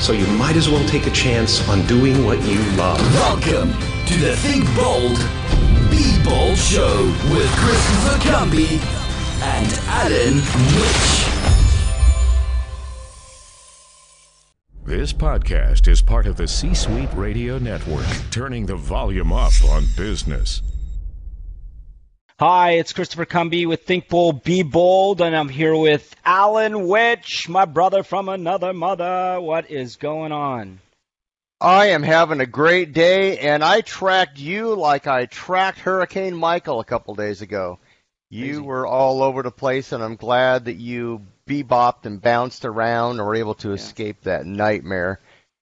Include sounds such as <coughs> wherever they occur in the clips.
So you might as well take a chance on doing what you love. Welcome to the Think Bold, Be Bold Show with Christopher Cumby and Alan Mitch. This podcast is part of the C Suite Radio Network, turning the volume up on business. Hi, it's Christopher Cumby with Think Bold, Be Bold, and I'm here with Alan Witch, my brother from another mother. What is going on? I am having a great day, and I tracked you like I tracked Hurricane Michael a couple days ago. You Crazy. were all over the place, and I'm glad that you bebopped and bounced around and were able to escape that nightmare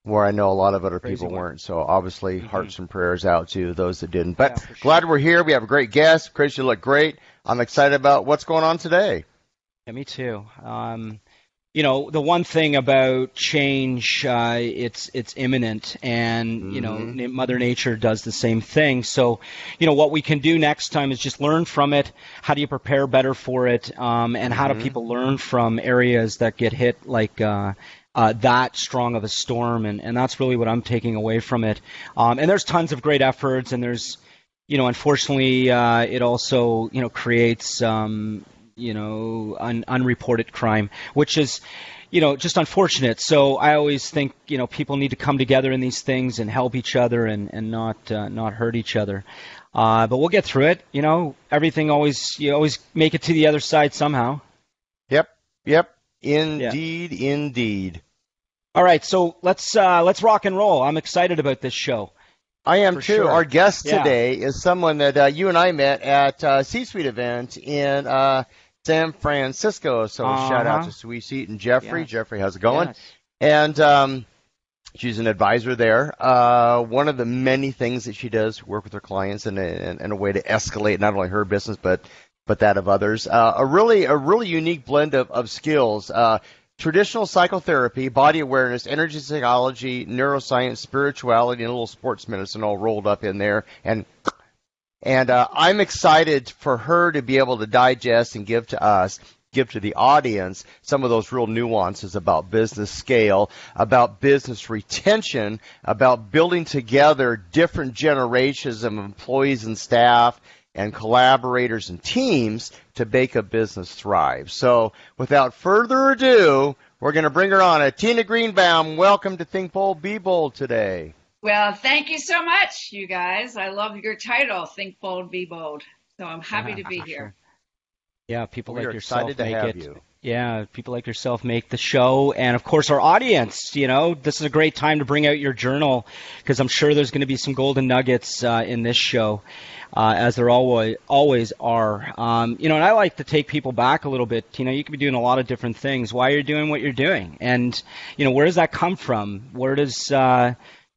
where I know a lot of other Crazy people one. weren't. So obviously, Mhm. hearts and prayers out to those that didn't. But Yeah, for sure. glad we're here. We have a great guest. Chris, you look great. I'm excited about what's going on today. Yeah, me too. Um, you know, the one thing about change, uh, it's it's imminent, and you know, Mhm. Mother Nature does the same thing. So, you know, what we can do next time is just learn from it. How do you prepare better for it? Um, and how do Mhm. people learn from areas that get hit like uh, uh, that strong of a storm? And and that's really what I'm taking away from it. Um, and there's tons of great efforts, and there's you know, unfortunately, uh, it also you know creates um, you know un- unreported crime, which is you know just unfortunate. So I always think you know people need to come together in these things and help each other and and not uh, not hurt each other. Uh, but we'll get through it. You know, everything always you always make it to the other side somehow. Yep, yep, indeed, indeed. All right, so let's uh, let's rock and roll. I'm excited about this show. I am too. sure. Our guest Yeah. today is someone that uh, you and I met at uh, C-Suite event in uh, San Francisco. So shout out Uh-huh. to C-Suite and Jeffrey. Jeffrey, how's it going? Yes. And um, she's an advisor there. Uh, one of the many things that she does work with her clients in a, in, in a way to escalate not only her business but but that of others. Uh, a really a really unique blend of, of skills. Uh, traditional psychotherapy, body awareness, energy psychology, neuroscience, spirituality, and a little sports medicine all rolled up in there. And and uh, I'm excited for her to be able to digest and give to us, give to the audience some of those real nuances about business scale, about business retention, about building together different generations of employees and staff and collaborators and teams to make a business thrive. So without further ado, we're going to bring her on. Tina Greenbaum, welcome to Think Bold, Be Bold today. Well, thank you so much, you guys. I love your title, Think Bold, Be Bold. So I'm happy to be here. Yeah, people We like are yourself excited to make have it. you. Yeah, people like yourself make the show, and of course our audience. You know, this is a great time to bring out your journal because I'm sure there's going to be some golden nuggets uh, in this show, uh, as there always always are. Um, you know, and I like to take people back a little bit. You know, you could be doing a lot of different things. Why you're doing what you're doing, and you know, where does that come from? Where does uh,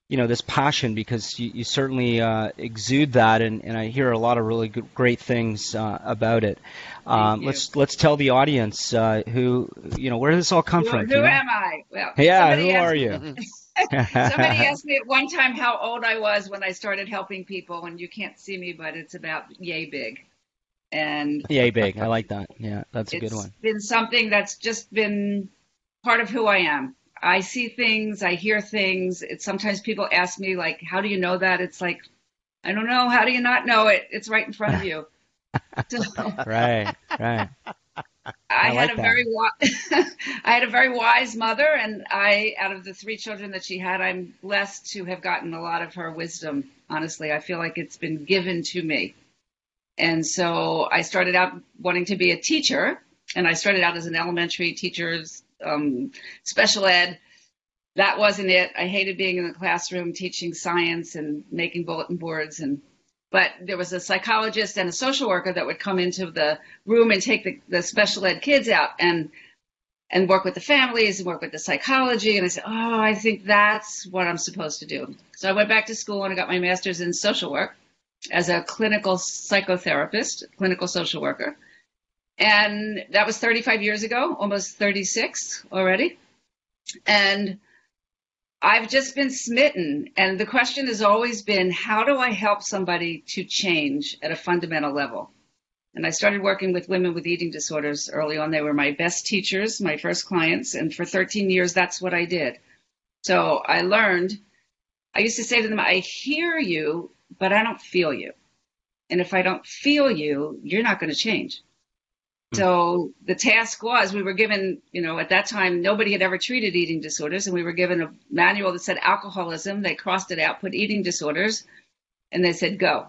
you know this passion because you, you certainly uh, exude that and, and I hear a lot of really good, great things uh, about it. Um, let's let's tell the audience uh, who you know where does this all come Who, from? who Tina? am I? Well, Yeah, who asked are you? <laughs> Somebody asked me at one time how old I was when I started helping people, and you can't see me, but it's about yay big. And Yay big. I like that. Yeah, that's a good one. It's been something that's just been part of who I am. I see things, I hear things. It's sometimes people ask me like, "How do you know that?" It's like, I don't know. How do you not know it? It's right in front of you. So, <laughs> <laughs> Right, right. I, I had like a that. very wi- <laughs> I had a very wise mother, and I, out of the three children that she had, I'm blessed to have gotten a lot of her wisdom. Honestly, I feel like it's been given to me, And so I started out wanting to be a teacher, and I started out as an elementary teacher's um, special ed. That wasn't it. I hated being in the classroom teaching science and making bulletin boards and but there was a psychologist and a social worker that would come into the room and take the, the special ed kids out and and work with the families and work with the psychology and I said, "Oh, I think that's what I'm supposed to do." So I went back to school and I got my master's in social work as a clinical psychotherapist, clinical social worker. And that was 35 years ago, almost 36 already. And I've just been smitten. And the question has always been how do I help somebody to change at a fundamental level? And I started working with women with eating disorders early on. They were my best teachers, my first clients. And for 13 years, that's what I did. So I learned, I used to say to them, I hear you, but I don't feel you. And if I don't feel you, you're not going to change. So the task was we were given, you know, at that time nobody had ever treated eating disorders, and we were given a manual that said alcoholism. They crossed it out, put eating disorders, and they said go.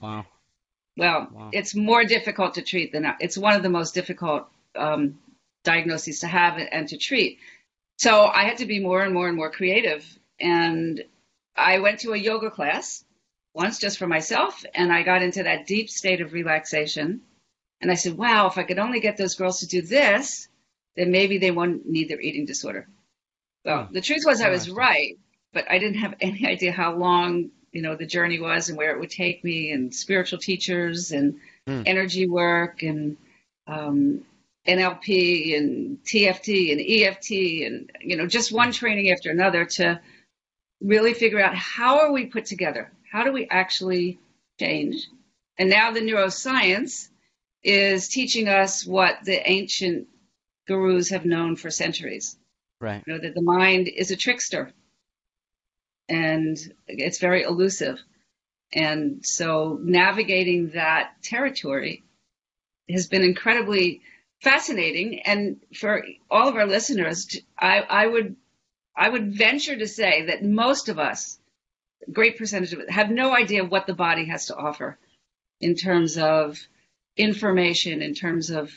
Wow. <laughs> well, Wow. it's more difficult to treat than it's one of the most difficult um, diagnoses to have and to treat. So I had to be more and more and more creative, and I went to a yoga class once just for myself, and I got into that deep state of relaxation. And I said, wow, if I could only get those girls to do this, then maybe they won't need their eating disorder. Well, the truth was I was right, but I didn't have <laughs> any idea how long, you know, the journey was and where it would take me and spiritual teachers and Hmm. energy work and um, NLP and TFT and EFT and, you know, just one training after another to really figure out how are we put together? How do we actually change? And now the neuroscience is teaching us what the ancient gurus have known for centuries. Right. You know, that the mind is a trickster and it's very elusive. And so navigating that territory has been incredibly fascinating. And for all of our listeners, I, I would I would venture to say that most of us, a great percentage of it, have no idea what the body has to offer in terms of information, in terms of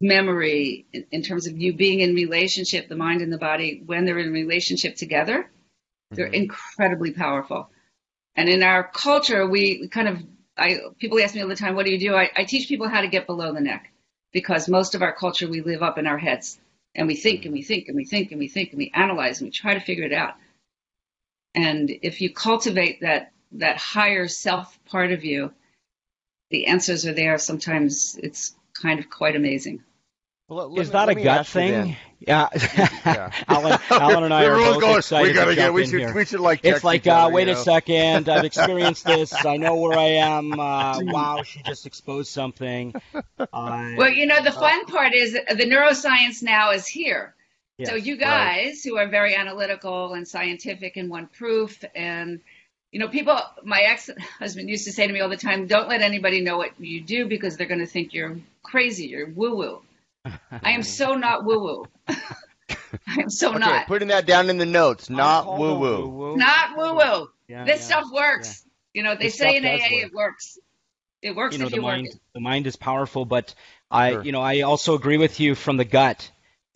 memory, in, in terms of you being in relationship, the mind and the body, when they're in relationship together, they're mm-hmm. incredibly powerful. And in our culture, we kind of, I, people ask me all the time, what do you do? I, I teach people how to get below the neck because most of our culture, we live up in our heads and we think and we think and we think and we think and we analyze and we try to figure it out. And if you cultivate that, that higher self part of you, the answers are there. Sometimes it's kind of quite amazing. Well, let Is me- that a me gut thing? Yeah. <laughs> Yeah. <laughs> Alan, Alan and I are Everyone's both going, excited we gotta to get, jump we in should, here. we should like It's text like, each uh, other, wait you a second, I've <laughs> experienced this. I know where I am. Uh, wow, she just exposed something. I- Well, you know, the fun part is the neuroscience now is here. so Yes, you right. guys who are very analytical and scientific and want proof and you know, people my ex-husband used to say to me all the time, don't let anybody know what you do because they're going to think you're crazy, you're woo-woo. <laughs> I am so not woo-woo. <laughs> I am so Okay, not. putting that down in the notes, not woo woo. Not woo-woo. Yeah, this yeah, stuff works. You know, they This say in stuff AA work. it works. It works you know if the you mind work it. the mind is powerful but i Sure. you know i also agree with you from the gut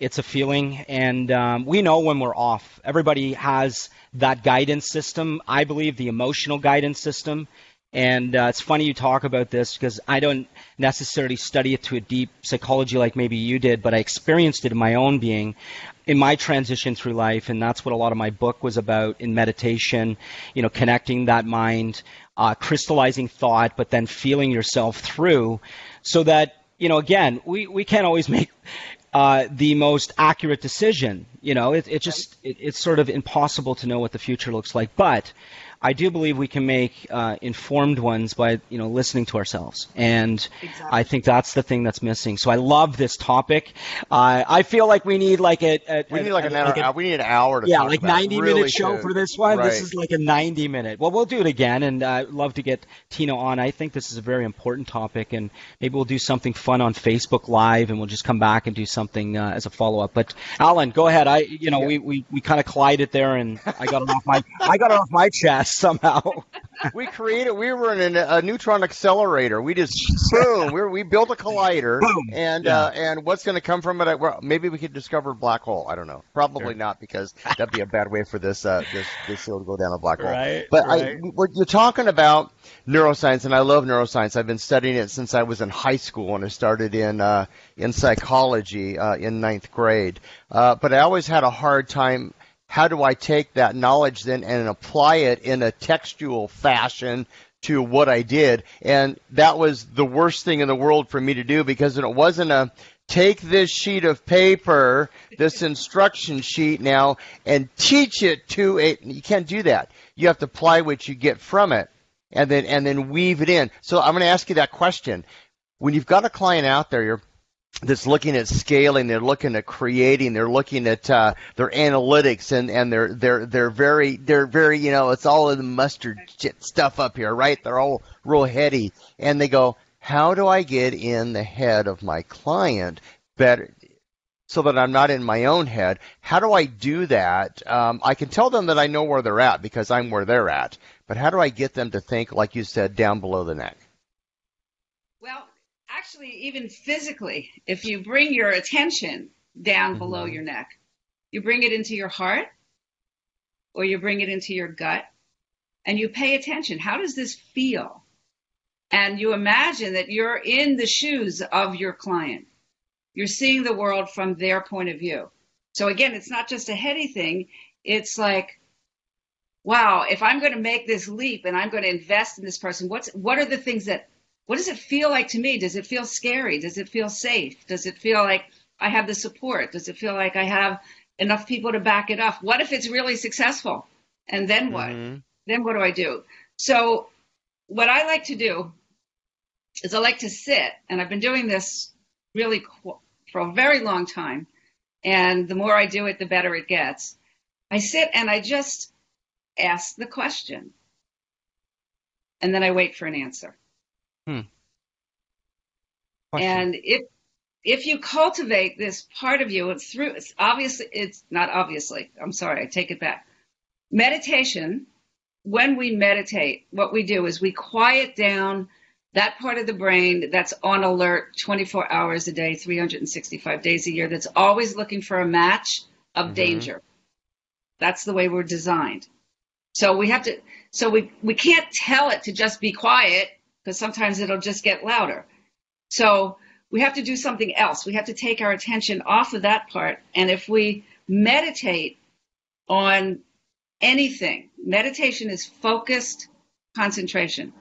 it's a feeling and um, we know when we're off. Everybody has that guidance system. I believe the emotional guidance system. And uh, it's funny you talk about this because i don't necessarily study it to a deep psychology like maybe you did but i experienced it in my own being in my transition through life and that's what a lot of my book was about in meditation you know connecting that mind uh, crystallizing thought but then feeling yourself through so that you know again we, we can't always <laughs> make uh, the most accurate decision. You know it, it just it, it's sort of impossible to know what the future looks like. But I do believe we can make uh, informed ones by you know listening to ourselves, and I think that's the thing that's missing. So I love this topic. Uh, I feel like we need like a, a We need like a- an hour. a- we need an hour to yeah, talk like about it, 90 really minute show to- for this one. This is like a 90 minute. Well, we'll do it again, and uh, I'd love to get Tina on. I think this is a very important topic, and maybe we'll do something fun on Facebook Live, and we'll just come back and do something uh, as a follow up. But Alan, go ahead. I, you know, we, we, we kind of collided there, and I got it off my I got it off my chest. Somehow. <laughs> we created. We were in a, a neutron accelerator. We just boom. We we built a collider, boom. and yeah. uh, and what's going to come from it? Well, maybe we could discover a black hole. I don't know. Probably sure. not because that'd be a bad way for this uh, this this show to go down a black hole. Right. But right. I, what you're talking about neuroscience, and I love neuroscience. I've been studying it since I was in high school, and I started in uh, in psychology uh, in ninth grade. Uh, but I always had a hard time how do I take that knowledge then and apply it in a textual fashion to what I did? And that was the worst thing in the world for me to do because it wasn't a take this sheet of paper, this instruction sheet now, and teach it to a. You can't do that. You have to apply what you get from it, and then and then weave it in. So I'm going to ask you that question. When you've got a client out there, you're that's looking at scaling, they're looking at creating, they're looking at uh, their analytics, and, and they're they're they're very they're very you know it's all in the mustard stuff up here, right? They're all real heady, and they go, how do I get in the head of my client better? So that I'm not in my own head. How do I do that? Um, I can tell them that I know where they're at because I'm where they're at. But how do I get them to think, like you said, down below the neck? Actually, even physically, if you bring your attention down mm-hmm. below your neck, you bring it into your heart or you bring it into your gut and you pay attention. How does this feel? And you imagine that you're in the shoes of your client. You're seeing the world from their point of view. So again, it's not just a heady thing. It's like, wow, if I'm going to make this leap and I'm going to invest in this person, what's, what are the things that what does it feel like to me? Does it feel scary? Does it feel safe? Does it feel like I have the support? Does it feel like I have enough people to back it up? What if it's really successful? And then what? Mm-hmm. Then what do I do? So, what I like to do is I like to sit, and I've been doing this really qu- for a very long time. And the more I do it, the better it gets. I sit and I just ask the question, and then I wait for an answer. Hmm. And if if you cultivate this part of you, it's through it's obviously it's not obviously. I'm sorry, I take it back. Meditation. When we meditate, what we do is we quiet down that part of the brain that's on alert 24 hours a day, 365 days a year, that's always looking for a match of mm-hmm. danger. That's the way we're designed. So we have to, so we, we can't tell it to just be quiet because sometimes it'll just get louder. So we have to do something else. We have to take our attention off of that part. And if we meditate on anything, meditation is focused concentration.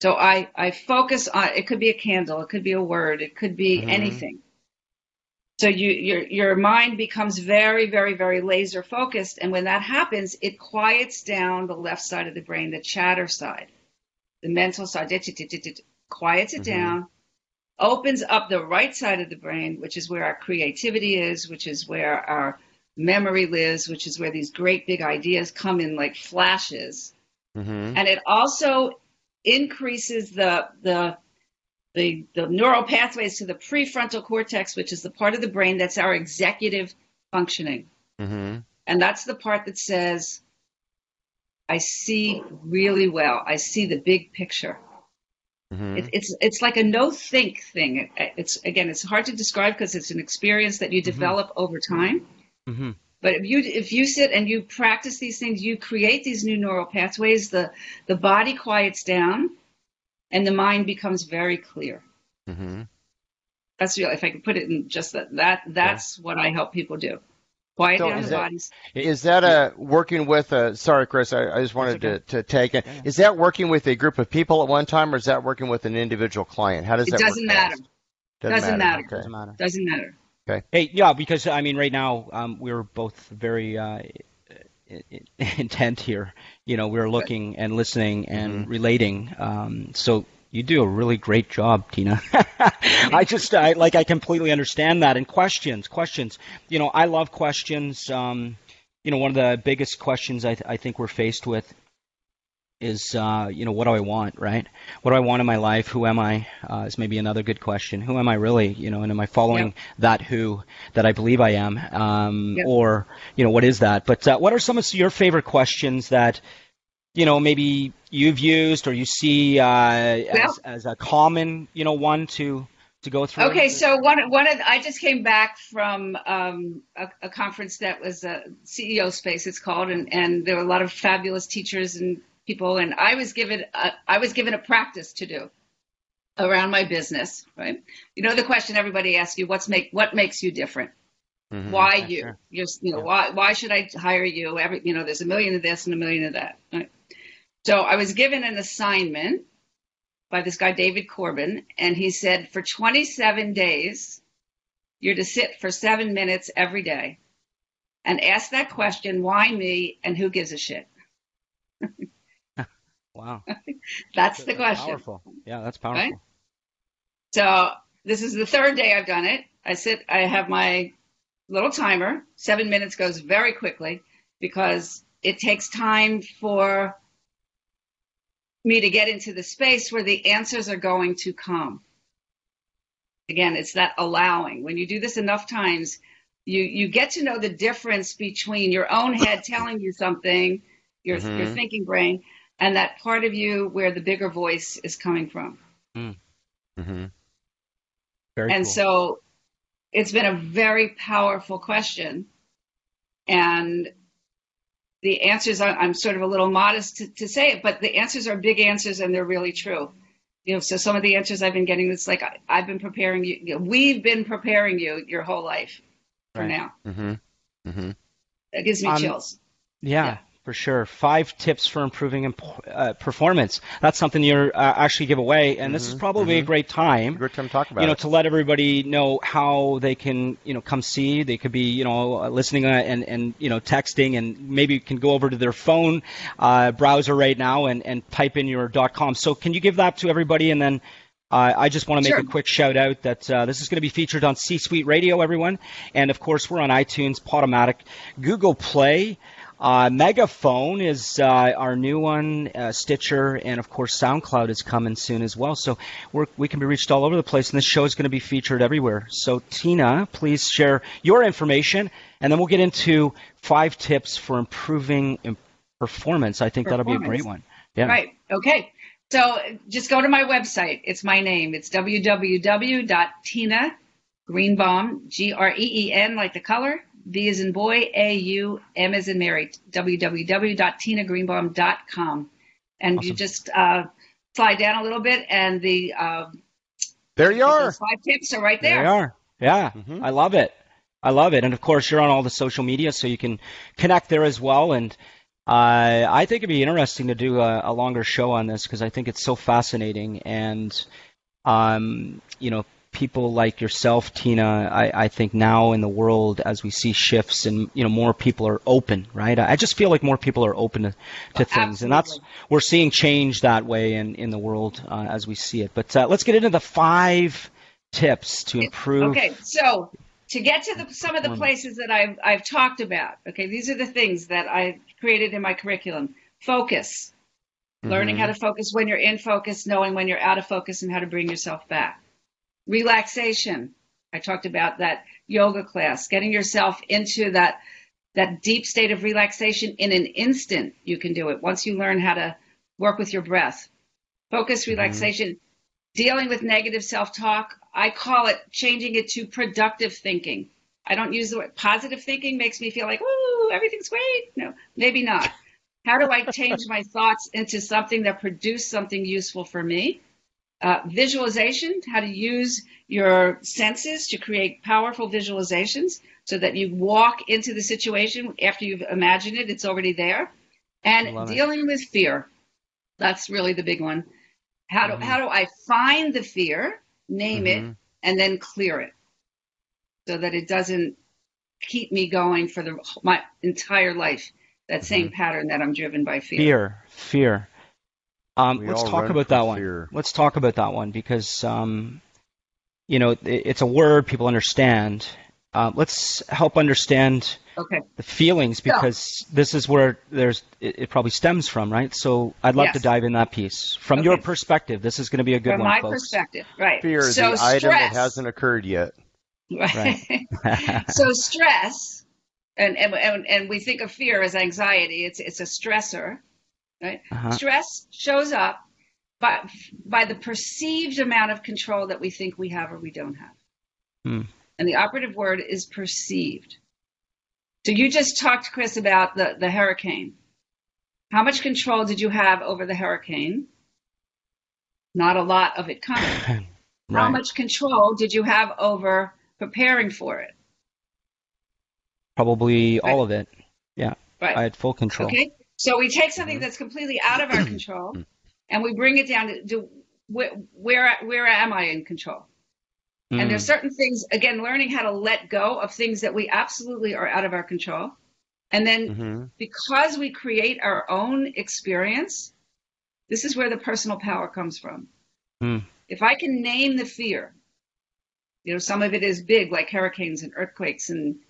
So I, I focus on it could be a candle, it could be a word, it could be mm-hmm. anything. So you, your your mind becomes very, very, very laser focused, and when that happens, it quiets down the left side of the brain, the chatter side the mental side, quiets it mm-hmm. down, opens up the right side of the brain, which is where our creativity is, which is where our memory lives, which is where these great big ideas come in like flashes. Mm-hmm. And it also increases the, the the the neural pathways to the prefrontal cortex, which is the part of the brain that's our executive functioning. Mm-hmm. And that's the part that says, I see really well. I see the big picture. Mm-hmm. It, it's it's like a no think thing. It's again, it's hard to describe because it's an experience that you mm-hmm. develop mm-hmm. over time. Mm-hmm. But if you if you sit and you practice these things, you create these new neural pathways. The the body quiets down, and the mind becomes very clear. Mm-hmm. That's real. If I could put it in just that that that's yeah. what I help people do. Quiet so down the that. Is that a working with a? Sorry, Chris, I, I just wanted okay. to, to take it. Yeah. Is that working with a group of people at one time, or is that working with an individual client? How does it that? Doesn't matter. Doesn't, doesn't matter. matter. Okay. Doesn't matter. Doesn't matter. Okay. Hey, yeah, because I mean, right now um, we're both very uh, <laughs> intent here. You know, we're looking and listening and mm-hmm. relating. Um, so you do a really great job, Tina. <laughs> I just I, like I completely understand that. And questions, questions. You know, I love questions. Um, you know, one of the biggest questions I, th- I think we're faced with is, uh, you know, what do I want, right? What do I want in my life? Who am I? Uh, is maybe another good question. Who am I really? You know, and am I following yeah. that who that I believe I am? Um, yeah. Or, you know, what is that? But uh, what are some of your favorite questions that you know, maybe you've used or you see uh, as, as a common, you know, one to to go through? Okay, so one one of I just came back from um, a, a, conference that was a CEO space. It's called, and and there were a lot of fabulous teachers and people, and I was given a, I was given a practice to do around my business. Right? You know the question everybody asks you: What's make what makes you different? Mm-hmm. Why you? Sure. You're, you know, yeah. why why should I hire you? Every you know, there's a million of this and a million of that. Right? So I was given an assignment by this guy, David Corbin, and he said for 27 days, you're to sit for seven minutes every day and ask that question, why me and who gives a shit? <laughs> wow. <laughs> that's the question. Powerful. Yeah, that's powerful. Right? So this is the third day I've done it. I sit, I have my little timer. Seven minutes goes very quickly because it takes time for me to get into the space where the answers are going to come. Again, it's that allowing. When you do this enough times, you you get to know the difference between your own head <coughs> telling you something, your mm-hmm. your thinking brain, and that part of you where the bigger voice is coming from. Mm. Mm-hmm. Very and cool. so it's been a very powerful question. And the answers are, I'm sort of a little modest to, to say it, but the answers are big answers and they're really true. You know, so some of the answers I've been getting, it's like I, have been preparing you, you know, we've been preparing you your whole life for right. now. Mm-hmm. Mm-hmm. That gives me um, chills. Yeah. yeah for sure. Five tips for improving imp- uh, performance. That's something you're uh, actually give away, and mm-hmm, this is mm-hmm, probably mm-hmm. a great time. Great time to talk about. You know, it. to let everybody know how they can, you know, come see. They could be, you know, listening uh, and and you know, texting, and maybe can go over to their phone uh, browser right now and and type in your .com. So can you give that to everybody, and then. Uh, I just want to make sure. a quick shout out that uh, this is going to be featured on C Suite Radio, everyone. And of course, we're on iTunes, Podomatic, Google Play. Uh, Megaphone is uh, our new one, uh, Stitcher, and of course SoundCloud is coming soon as well. So we can be reached all over the place, and this show is going to be featured everywhere. So Tina, please share your information, and then we'll get into five tips for improving performance. I think that'll be a great one. Yeah. Right. Okay. So just go to my website. It's my name. It's www.tinagreenbaum, G R E E N, like the color, B is in boy, A U, M is in Mary, www.tinagreenbaum.com. And awesome. you just uh, slide down a little bit, and the uh, there you are. Five tips are right there. There you are. Yeah, mm-hmm. I love it. I love it. And of course, you're on all the social media, so you can connect there as well. And uh, I think it'd be interesting to do a, a longer show on this because I think it's so fascinating. And um, you know, people like yourself, Tina, I, I think now in the world as we see shifts and you know more people are open, right? I just feel like more people are open to, to things, Absolutely. and that's we're seeing change that way in in the world uh, as we see it. But uh, let's get into the five tips to improve. Okay, so to get to the, some of the places that I've I've talked about. Okay, these are the things that I created in my curriculum. Focus. Learning mm-hmm. how to focus when you're in focus, knowing when you're out of focus, and how to bring yourself back relaxation. I talked about that yoga class, getting yourself into that that deep state of relaxation in an instant. You can do it once you learn how to work with your breath. Focus, mm-hmm. relaxation, mm-hmm. dealing with negative self-talk. I call it changing it to productive thinking. I don't use the word positive thinking makes me feel like, "Ooh, everything's great." No, maybe not. <laughs> How do I change my thoughts into something that produce something useful for me? Uh, visualization, how to use your senses to create powerful visualizations so that you walk into the situation after you've imagined it, it's already there. And dealing it. with fear. That's really the big one. How do, mm-hmm. how do I find the fear, name mm-hmm. it, and then clear it so that it doesn't keep me going for the my entire life? That mm-hmm. same pattern that I'm driven by fear. Fear, fear. Um, let's talk about that one. Fear. Let's talk about that one because um, you know it, it's a word people understand. Uh, let's help understand okay. the feelings because this is where there's it, it, probably stems from, right? So I'd love yes. to dive in that piece from okay. your perspective. This is going to be a good from one, From my folks. perspective, right? Fear is so the stress. item that hasn't occurred yet. Right. <laughs> so stress, and, and and and we think of fear as anxiety. It's it's a stressor right? Uh-huh. Stress shows up by by the perceived amount of control that we think we have or we don't have. Hmm. And the operative word is perceived. So you just talked, to Chris, about the, the hurricane. How much control did you have over the hurricane? Not a lot of it coming. <laughs> How Right. much control did you have over preparing for it? Probably Right. all of it. Yeah. Right. I had full control. Okay. So we take something that's completely out of our control and we bring it down to, to where, where where am I in control? And there's certain things again learning how to let go of things that we absolutely are out of our control. And then Mm-hmm. because we create our own experience, this is where the personal power comes from. Mm. If I can name the fear, you know, some of it is big, like hurricanes and earthquakes and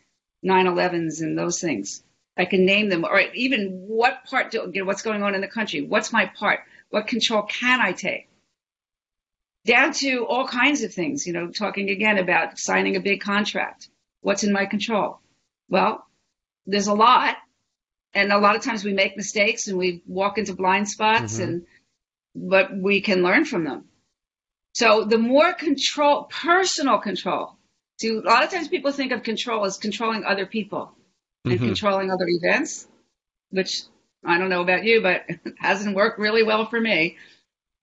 9/11s and those things. I can name them, or even what part, do, you know, what's going on in the country? What's my part? What control can I take? Down to all kinds of things, you know, talking again about signing a big contract. What's in my control? Well, there's a lot, and a lot of times we make mistakes and we walk into blind spots, Mhm. and but we can learn from them. So the more control, personal control. See, a lot of times people think of control as controlling other people and Mhm. controlling other events, which I don't know about you, but it <laughs> hasn't worked really well for me.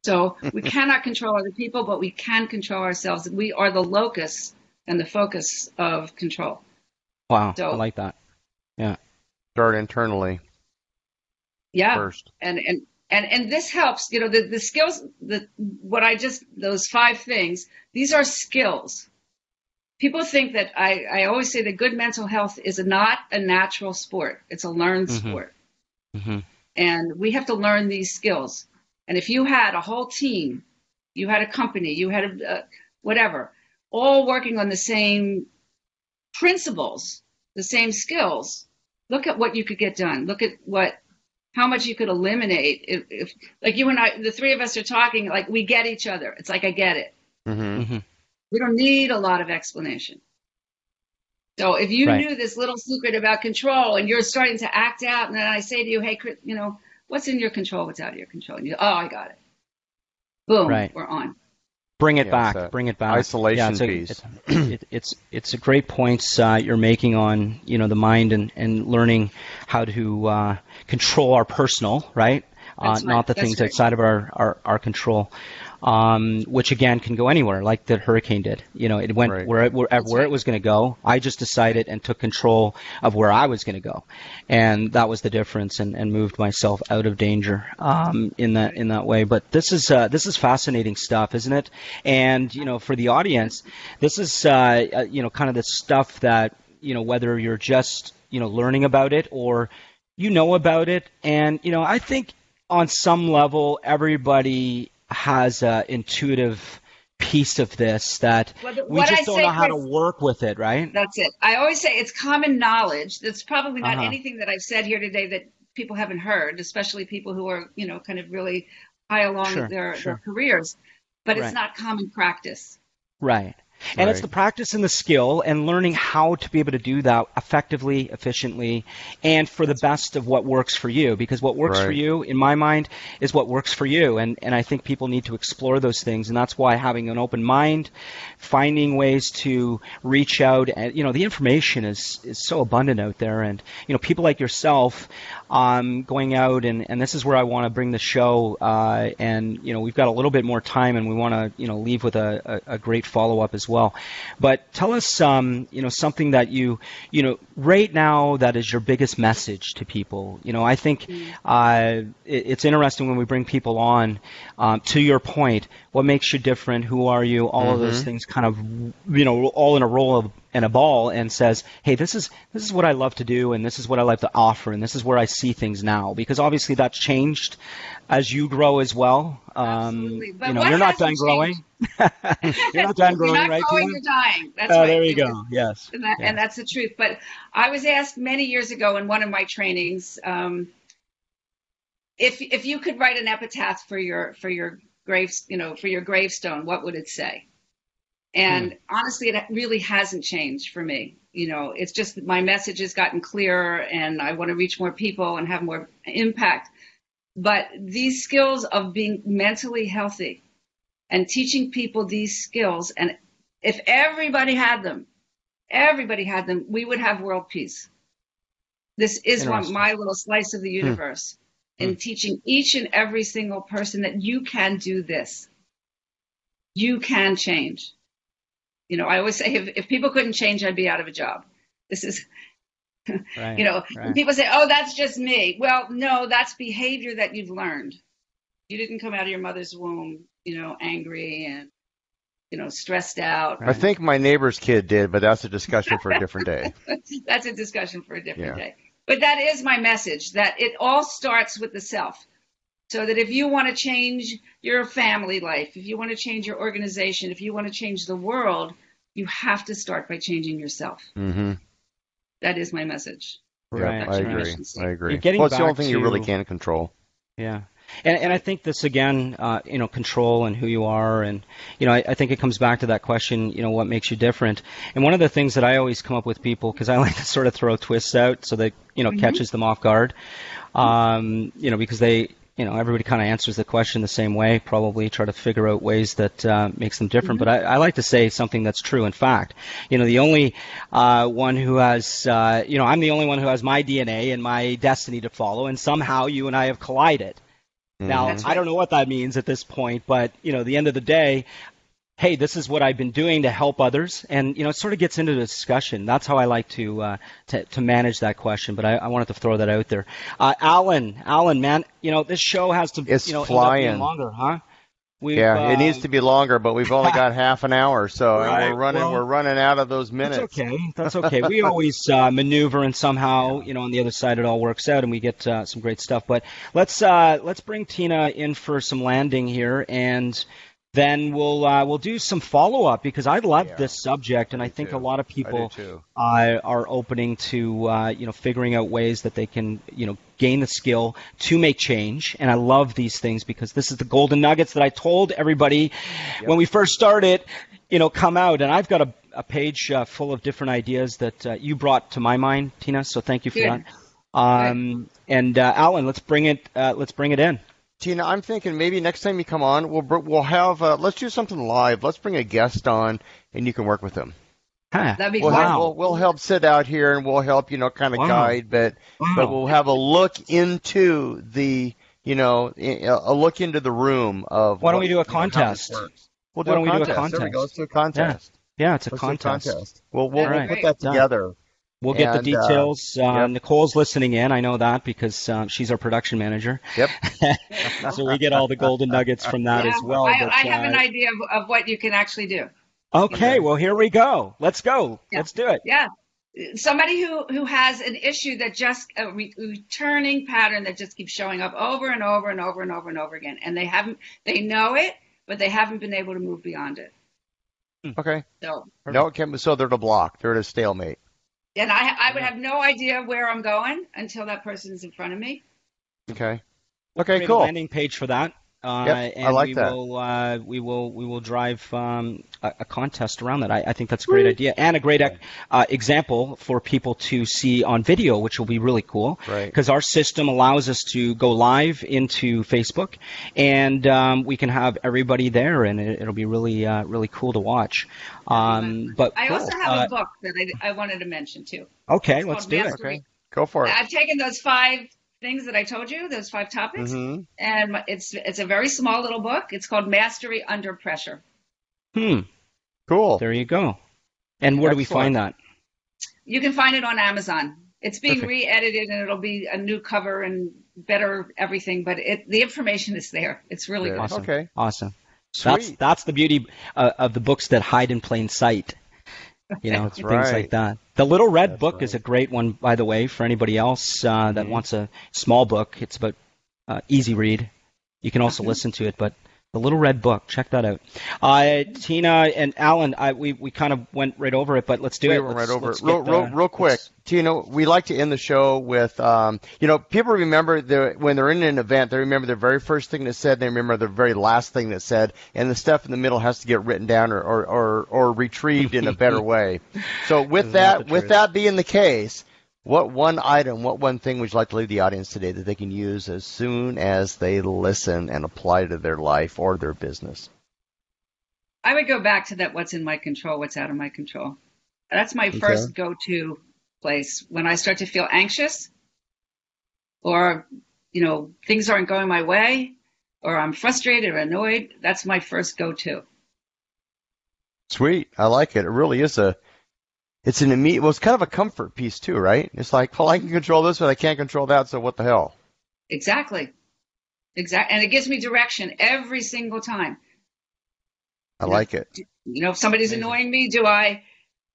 So <laughs> we cannot control other people, but we can control ourselves. We are the locus and the focus of control. Wow. So- I like that. Yeah. Start internally Yeah. first. and and and and this helps you know the the skills the what i just those five things these are skills people think that i i always say that good mental health is not a natural sport. It's a learned Mhm. sport. Hmm and we have to learn these skills. And if you had a whole team you had a company you had a uh, whatever all working on the same principles the same skills look at what you could get done. Look at what how much you could eliminate if, if like you and i the three of us are talking like we get each other. It's like i get it. Mm-hmm. We don't need a lot of explanation so if you Right. knew this little secret about control and you're starting to act out and then i say to you hey you know what's in your control what's out of your control and you oh i got it boom Right. we're on Bring it Yeah, back. Bring it back. isolation yeah, it's a, piece. It's, it, it's it's a great points uh, you're making on you know the mind and, and learning how to uh, control our personal right, uh, right. not the That's things right. outside of our our, our control. Um, which again can go anywhere, like the hurricane did. You know, it went Right. where it, where, where it was going to go. I just decided and took control of where I was going to go, and that was the difference, and, and moved myself out of danger um, in that in that way. But this is uh, this is fascinating stuff, isn't it? And you know, for the audience, this is uh, uh, you know kind of the stuff that you know whether you're just you know learning about it or you know about it, and you know I think on some level everybody has an intuitive piece of this that Well, the- we just I don't know how to work with it, right? That's it. I always say it's common knowledge. That's probably not Uh-huh. anything that I've said here today that people haven't heard, especially people who are, you know, kind of really high along Sure, their, sure. their careers. But Right. it's not common practice. Right. And it's the practice and the skill and learning how to be able to do that effectively, efficiently, and for the best of what works for you. Because what works for you, in my mind, is what works for you. And, and I think people need to explore those things. And that's why having an open mind, finding ways to reach out, and, you know, the information is, is so abundant out there. And, you know, people like yourself, um, going out and, and this is where I want to bring the show, uh, and, you know, we've got a little bit more time and we want to, you know, leave with a, a, a great follow up as well. But tell us, um, you know, something that you, you know, right now that is your biggest message to people. You know, I think uh, it, it's interesting when we bring people on. Um, to your point, what makes you different? Who are you? All of those things, kind of, you know, all in a roll of and a ball, and says, "Hey, this is this is what I love to do, and this is what I like to offer, and this is where I see things now." Because obviously that's changed as you grow as well. Um, you know, <laughs> you're not done <laughs> growing. you're not done growing, You're not right? growing, you're dying. That's Oh, right. there you go. Yes. And, that, Yeah. and that's the truth. But I was asked many years ago in one of my trainings um, if if you could write an epitaph for your for your graves, you know, for your gravestone, what would it say? And hmm. honestly, it really hasn't changed for me. You know, it's just my message has gotten clearer, and I want to reach more people and have more impact. But these skills of being mentally healthy and teaching people these skills, and if everybody had them, everybody had them, we would have world peace. This is one, my little slice of the hmm. universe hmm. in teaching each and every single person that you can do this. You can change. You know, I always say if, if people couldn't change, I'd be out of a job. This is, Right, you know, right. people say, oh, that's just me. Well, no, that's behavior that you've learned. You didn't come out of your mother's womb, you know, angry and, you know, stressed out. I think my neighbor's kid did, but that's a discussion for a different day. <laughs> that's a discussion for a different Yeah. day. But that is my message that it all starts with the self. So that if you want to change your family life, if you want to change your organization, if you want to change the world, you have to start by changing yourself. hmm That is my message. Yeah, I agree. I agree. You're getting well, it's the only back thing you really can control. Yeah. And, and I think this again, uh, you know, control and who you are, and you know, I, I think it comes back to that question, you know, what makes you different. And one of the things that I always come up with people, because I like to sort of throw twists out so that you know catches them off guard, um, you know, because they, you know, everybody kind of answers the question the same way, probably try to figure out ways that uh, makes them different. But I, I like to say something that's true. In fact, you know, the only uh, one who has, uh, you know, I'm the only one who has my DNA and my destiny to follow, and somehow you and I have collided. Now, That's I don't know what that means at this point, but you know, the end of the day, hey, this is what I've been doing to help others, and you know, it sort of gets into the discussion. That's how I like to uh, to, to manage that question. But I, I wanted to throw that out there. Uh, Alan, Alan, man, you know, this show has to, It's you know, end up being flying. longer, huh? We've, yeah, it uh, needs to be longer, but we've only got <laughs> half an hour, so Right, we're running well, we're running out of those minutes. That's okay. That's okay. <laughs> We always uh, maneuver, and somehow, you know, on the other side, it all works out, and we get uh, some great stuff. But let's uh, let's bring Tina in for some landing here, and then we'll uh, we'll do some follow up because I love Yeah. this subject, and I think too. a lot of people uh, are opening to uh, you know figuring out ways that they can you know gain the skill to make change. And I love these things because this is the golden nuggets that I told everybody when we first started. You know, come out, and I've got a, a page uh, full of different ideas that uh, you brought to my mind, Tina. So thank you for Good. that. Um, and uh, Alan, let's bring it. Uh, let's bring it in. Tina, I'm thinking maybe next time you come on, we'll we'll have uh, let's do something live. Let's bring a guest on, and you can work with them. Huh. That'd be We'll, great. have, we'll, we'll help sit out here, and we'll help you know kind of Wow. guide, but but we'll have a look into the you know a look into the room of. Why don't what- we do a you know, contest? We'll do Why don't we do a contest. There we contest? go. Let's do a contest. Yeah, it's a Let's do contest. We'll we'll, All we'll right. put that Done. together. We'll get And, the uh, details. Uh, yep. Nicole's listening in. I know that because um, she's our production manager. Yep. <laughs> so we get all the golden nuggets from that Yeah, as well. I, but, I have an uh, idea of, of what you can actually do. Okay, well here we go. Let's go. Yeah. Let's do it. Yeah. Somebody who, who has an issue that just a re- returning pattern that just keeps showing up over and over and over and over and over again, and they haven't they know it, but they haven't been able to move beyond it. Okay. So, No, it can, so they're at a block. They're at a stalemate. And I I would have no idea where I'm going until that person is in front of me. Okay. Okay, create cool. A landing page for that. Uh, Yep, I and like we that. Will, uh, we will we will drive um, a, a contest around that. I, I think that's a great idea and a great uh, example for people to see on video, which will be really cool. Right. Because our system allows us to go live into Facebook, and um, we can have everybody there, and it, it'll be really uh, really cool to watch. Um, but I also have uh, a book that I, I wanted to mention too. okay, It's let's called do it. Okay. Go for it. I've taken those five things that I told you, those five topics, hmm and it's it's a very small little book. It's called Mastery Under Pressure. Hmm. Cool. There you go. And where do we find that? You can find it on Amazon. It's being Perfect. re-edited and it'll be a new cover and better everything, but it the information is there. It's really Yeah. good. Awesome. Okay. Awesome. That's that's the beauty uh, of the books that hide in plain sight. <laughs> You know, things right. like that. The Little Red That's Book is a great one, by the way, for anybody else uh, that Mhm. wants a small book. It's about uh, easy read. You can also listen to it, but the Little Red Book, check that out. Uh, Tina and Alan, I, we we kind of went right over it, but let's do we it. went Let's- right over it. Real, real, real quick. let's- Tina, we like to end the show with, um, you know, people remember the, when they're in an event, they remember the very first thing that said, they remember the very last thing that said, and the stuff in the middle has to get written down or, or, or, or retrieved in a <laughs> better way. So with that that, with that being the case, what one item, what one thing would you like to leave the audience today that they can use as soon as they listen and apply to their life or their business? I would go back to that what's in my control, what's out of my control. That's my okay. first go to place when I start to feel anxious or, you know, things aren't going my way or I'm frustrated or annoyed. That's my first go to. Sweet. I like it. It really is a, it's an immediate, well, it's kind of a comfort piece too, right? It's like, well, I can control this, but I can't control that, so what the hell? Exactly. Exactly. And it gives me direction every single time. I you like know, it. You know, if somebody's Amazing. annoying me, do I,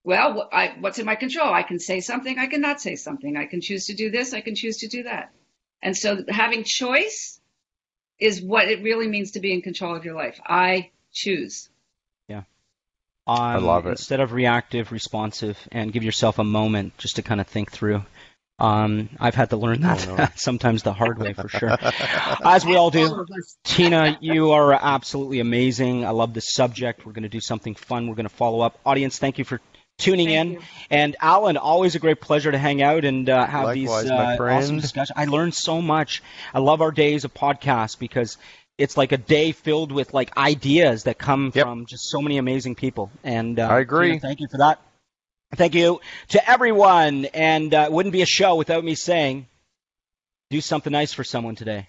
well, I, what's in my control? I can say something, I cannot say something. I can choose to do this, I can choose to do that. And so having choice is what it really means to be in control of your life. I choose. Yeah. Um, I love it. Instead of reactive, responsive, and give yourself a moment just to kind of think through. Um, I've had to learn that oh, no. <laughs> sometimes the hard way for sure, <laughs> as we all do. Tina, you are absolutely amazing. I love this subject. We're going to do something fun. We're going to follow up. Audience, thank you for tuning Thank in. You. And Alan, always a great pleasure to hang out and uh, have Likewise, these uh, awesome discussions. I learned so much. I love our days of podcasts because it's like a day filled with like ideas that come yep. from just so many amazing people. And uh, I agree. Tina, thank you for that. Thank you to everyone. And uh, it wouldn't be a show without me saying, do something nice for someone today.